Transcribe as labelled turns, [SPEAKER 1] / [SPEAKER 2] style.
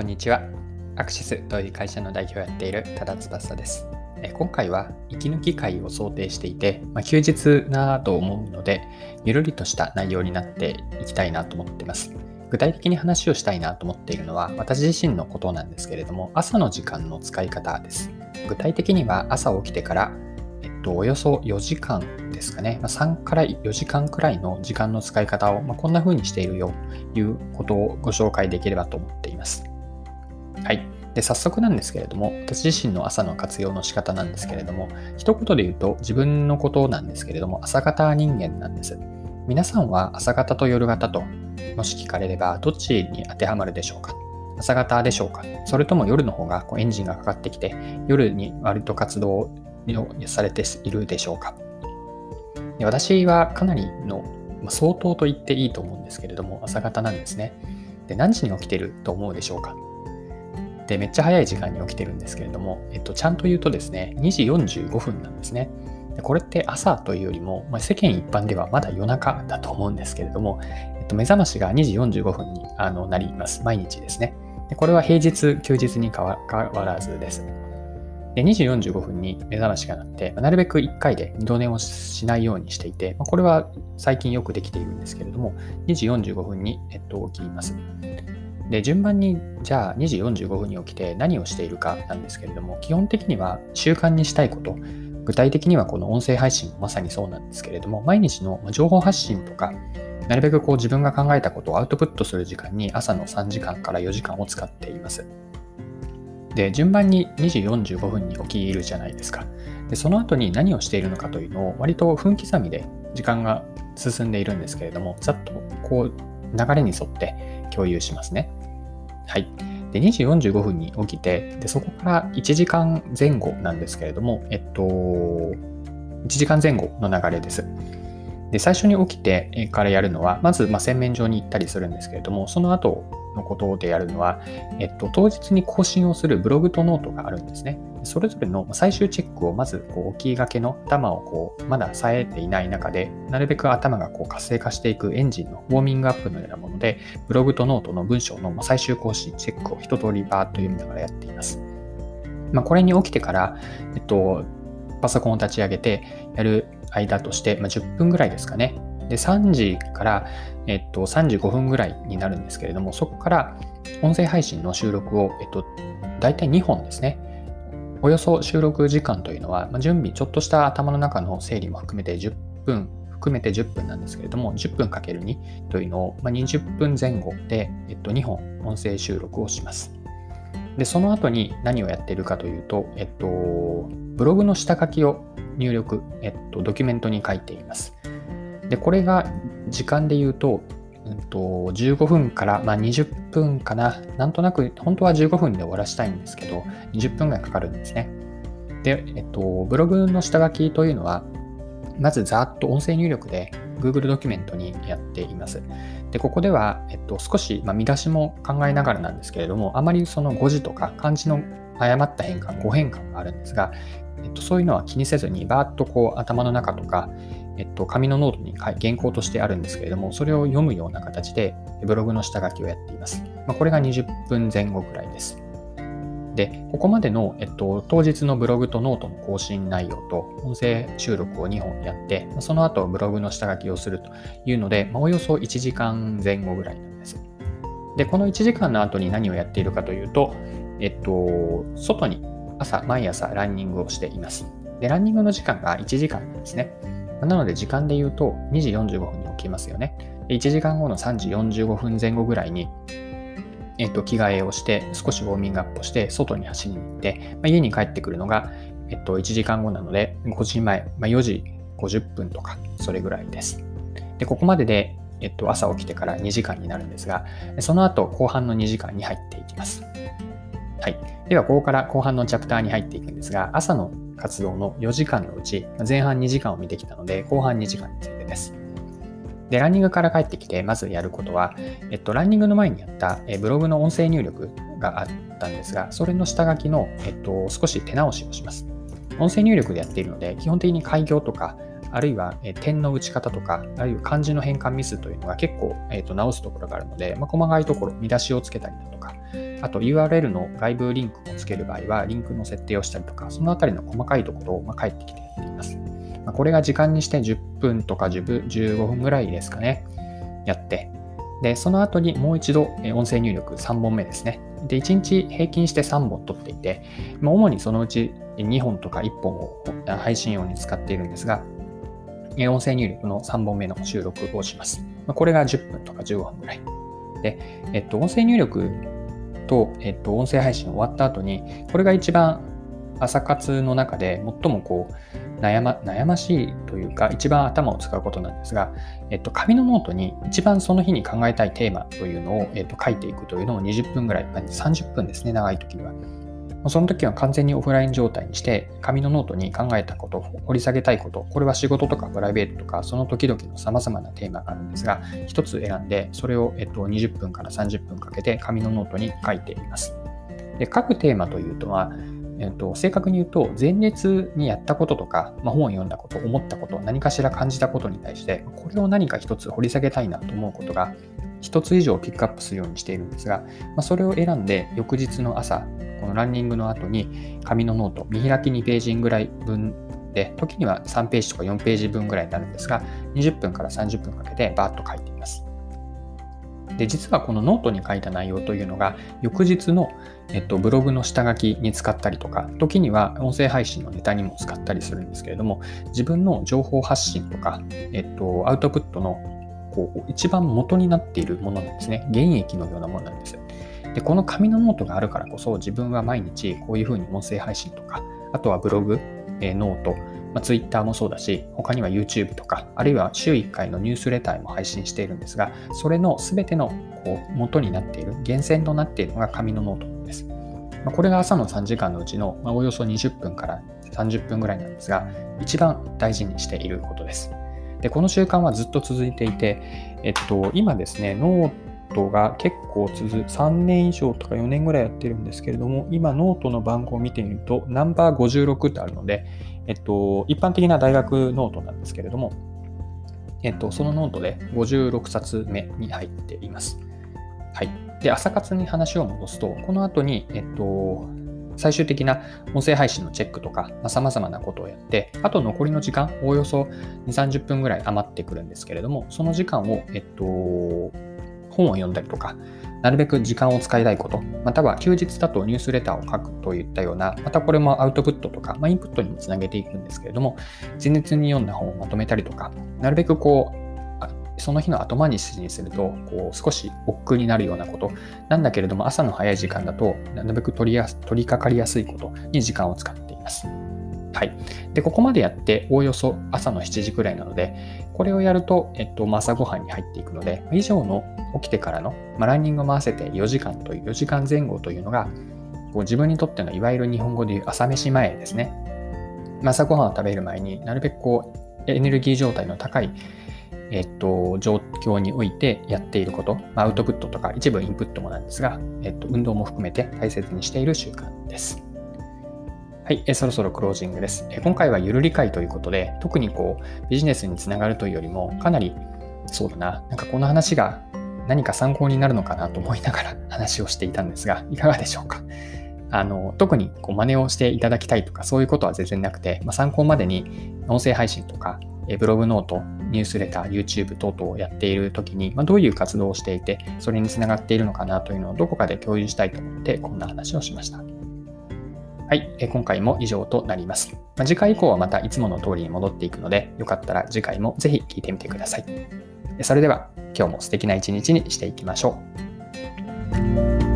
[SPEAKER 1] こんにちは。アクシスという会社の代表をやっている多田翼です。今回は息抜き会を想定していて、まあ、休日なと思うので、ゆるりとした内容になっていきたいなと思っています。具体的に話をしたいなと思っているのは、私自身のことなんですけれども、朝の時間の使い方です。具体的には朝起きてから、えっと、およそ4時間ですかね、まあ、3から4時間くらいの時間の使い方を、まあ、こんな風にしているよということをご紹介できればと思っています。はい。で、早速なんですけれども、私自身の朝の活用の仕方なんですけれども、一言で言うと自分のことなんですけれども、朝方人間なんです。皆さんは朝方と夜型と、もし聞かれれば、どっちに当てはまるでしょうか？朝方でしょうか？それとも夜の方がこうエンジンがかかってきて、夜に割と活動をされているでしょうか？で私はかなりの、ま、相当と言っていいと思うんですけれども、朝方なんですね。で、何時に起きてると思うでしょうか？で、めっちゃ早い時間に起きてるんですけれども、えっと、ちゃんと言うとですね、2時45分なんですね。でこれって朝というよりも、まあ、世間一般ではまだ夜中だと思うんですけれども、えっと、目覚ましが2時45分にあのなります。毎日ですね。でこれは平日、休日に変わらずです。で2時45分に目覚ましが鳴って、なるべく1回で2度寝をしないようにしていて、これは最近よくできているんですけれども、2時45分に、えっと、起きます。で、順番に、じゃあ2時45分に起きて何をしているかなんですけれども、基本的には習慣にしたいこと、具体的にはこの音声配信もまさにそうなんですけれども、毎日の情報発信とか、なるべくこう自分が考えたことをアウトプットする時間に朝の3時間から4時間を使っています。で、順番に2時45分に起きるじゃないですか。で、その後に何をしているのかというのを割と分刻みで時間が進んでいるんですけれども、ざっとこう流れに沿って共有しますね。はい。で、2時45分に起きて、で、そこから1時間前後なんですけれども、えっと、1時間前後の流れです。で、最初に起きてからやるのは、まず、ま洗面所に行ったりするんですけれども、その後のことでやるのは、えっと、当日に更新をするブログとノートがあるんですね。それぞれの最終チェックをまずこう起きがけの頭をこうまだ冴えていない中で、なるべく頭がこう活性化していくエンジンのウォーミングアップのようなもので、ブログとノートの文章の最終更新チェックを一通りバーッと読みながらやっています。まあ、これに起きてから、えっと、パソコンを立ち上げてやる間として、まあ、10分ぐらいですかね。で、3時から、えっと、35分ぐらいになるんですけれども、そこから音声配信の収録を、えっと、大体2本ですね。およそ収録時間というのは、まあ、準備、ちょっとした頭の中の整理も含めて10分、含めて10分なんですけれども、10分かける2というのを、まあ、20分前後で、えっと、2本音声収録をします。で、その後に何をやっているかというと、えっと、ブログの下書きを入力、えっと、ドキュメントに書いています。で、これが時間で言うと、うんと、15分から、まあ、20分かな。なんとなく、本当は15分で終わらしたいんですけど、20分ぐらいかかるんですね。で、えっと、ブログの下書きというのは、まずざっと音声入力で Google ドキュメントにやっています。で、ここでは、えっと、少し、まあ、見出しも考えながらなんですけれども、あまりその語字とか漢字の誤った変換、誤変換があるんですが、えっと、そういうのは気にせずに、バーッとこう頭の中とか、えっと、紙のノートに原稿としてあるんですけれども、それを読むような形でブログの下書きをやっています。まあ、これが20分前後くらいです。で、ここまでの、えっと、当日のブログとノートの更新内容と音声収録を2本やって、その後ブログの下書きをするというので、まあ、およそ1時間前後ぐらいなんです。で、この1時間の後に何をやっているかというと、えっと、外に朝、毎朝ランニングをしています。で、ランニングの時間が1時間なんですね。なので時間で言うと2時45分に起きますよね。1時間後の3時45分前後ぐらいに、えっと、着替えをして、少しウォーミングアップして、外に走りに行って、まあ、家に帰ってくるのが、えっと、1時間後なので、5時前、まあ、4時50分とか、それぐらいです。で、ここまでで、えっと、朝起きてから2時間になるんですが、その後、後半の2時間に入っていきます。はい。では、ここから後半のチャプターに入っていくんですが、朝の活動の4時間のうち、前半2時間を見てきたので、後半2時間についてです。で、ランニングから帰ってきて、まずやることは、えっと、ランニングの前にやったえブログの音声入力があったんですが、それの下書きの、えっと、少し手直しをします。音声入力でやっているので、基本的に開業とか、あるいは点の打ち方とか、あるいは漢字の変換ミスというのが結構、えー、と直すところがあるので、まあ、細かいところ、見出しをつけたりだとか、あと URL の外部リンクをつける場合は、リンクの設定をしたりとか、そのあたりの細かいところを返ってきてやっています。これが時間にして10分とか15分ぐらいですかね、やって、で、その後にもう一度音声入力3本目ですね。で、1日平均して3本撮っていて、主にそのうち2本とか1本を配信用に使っているんですが、音声入力の3本目の収録をします。これが10分とか15分ぐらい。で、えっと、音声入力と、えっと、音声配信終わった後に、これが一番朝活の中で最もこう悩ま悩ましいというか一番頭を使うことなんですが、えっと、紙のノートに一番その日に考えたいテーマというのを、えっと、書いていくというのを20分ぐらい、30分ですね、長い時には。その時は完全にオフライン状態にして、紙のノートに考えたこと、掘り下げたいこと、これは仕事とかプライベートとか、その時々の様々なテーマがあるんですが、一つ選んで、それを、えっと、20分から30分かけて紙のノートに書いています。で書くテーマというのは、えっと、正確に言うと、前日にやったこととか、まあ、本を読んだこと、思ったこと、何かしら感じたことに対して、これを何か一つ掘り下げたいなと思うことが、一つ以上ピックアップするようにしているんですが、まあ、それを選んで、翌日の朝、このランニングの後に、紙のノート、見開き2ページぐらい分で、時には3ページとか4ページ分ぐらいになるんですが、20分から30分かけてバーッと書いています。で、実はこのノートに書いた内容というのが、翌日の、えっと、ブログの下書きに使ったりとか、時には音声配信のネタにも使ったりするんですけれども、自分の情報発信とか、えっと、アウトプットのこう一番元になっているものなんですね。原液のようなものなんです。で、この紙のノートがあるからこそ、自分は毎日こういうふうに音声配信とか、あとはブログ、えー、ノート、まあ、Twitter もそうだし、他には YouTube とか、あるいは週1回のニュースレターも配信しているんですが、それの全てのこう元になっている、源泉となっているのが紙のノートです。まあ、これが朝の3時間のうちの、まあ、およそ20分から30分ぐらいなんですが、一番大事にしていることです。で、この習慣はずっと続いていて、えっと、今ですね、ノートが結構続3年以上とか4年ぐらいやってるんですけれども、今ノートの番号を見てみると、ナンバー56ってあるので、えっと、一般的な大学ノートなんですけれども、えっと、そのノートで56冊目に入っています。はい。で、朝活に話を戻すと、この後に、えっと、最終的な音声配信のチェックとか、まあ、様々なことをやって、あと残りの時間、おおよそ2、30分ぐらい余ってくるんですけれども、その時間を、えっと、本を読んだりとか、なるべく時間を使いたいこと、または休日だとニュースレターを書くといったような、またこれもアウトプットとか、まあ、インプットにもつなげていくんですけれども、前日に読んだ本をまとめたりとか、なるべくこう、その日の後回しにすると、こう少し億劫になるようなことなんだけれども、朝の早い時間だと、なるべく取りや取り掛かりやすいことに時間を使っています。はい。で、ここまでやって、おおよそ朝の7時くらいなので、これをやると、えっと、朝ごはんに入っていくので、以上の起きてからの、まあ、ランニングを回せて4時間という、4時間前後というのが、こう自分にとってのいわゆる日本語でいう朝飯前ですね。朝ごはんを食べる前になるべくこう、エネルギー状態の高い、えっと、状況においてやっていること、まあ、アウトプットとか一部インプットもなんですが、えっと、運動も含めて大切にしている習慣です。はい、えそろそろクロージングです。え今回はゆる理解ということで、特にこうビジネスにつながるというよりも、かなりそうだな、なんかこの話が何か参考になるのかなと思いながら 話をしていたんですが、いかがでしょうか？あの特にこう真似をしていただきたいとかそういうことは全然なくて、まあ、参考までに音声配信とかブログノート、ニュースレター、YouTube 等々をやっているときに、まあ、どういう活動をしていて、それにつながっているのかなというのをどこかで共有したいと思って、こんな話をしました。はい、今回も以上となります。ま、次回以降はまたいつもの通りに戻っていくので、よかったら次回もぜひ聞いてみてください。それでは今日も素敵な一日にしていきましょう。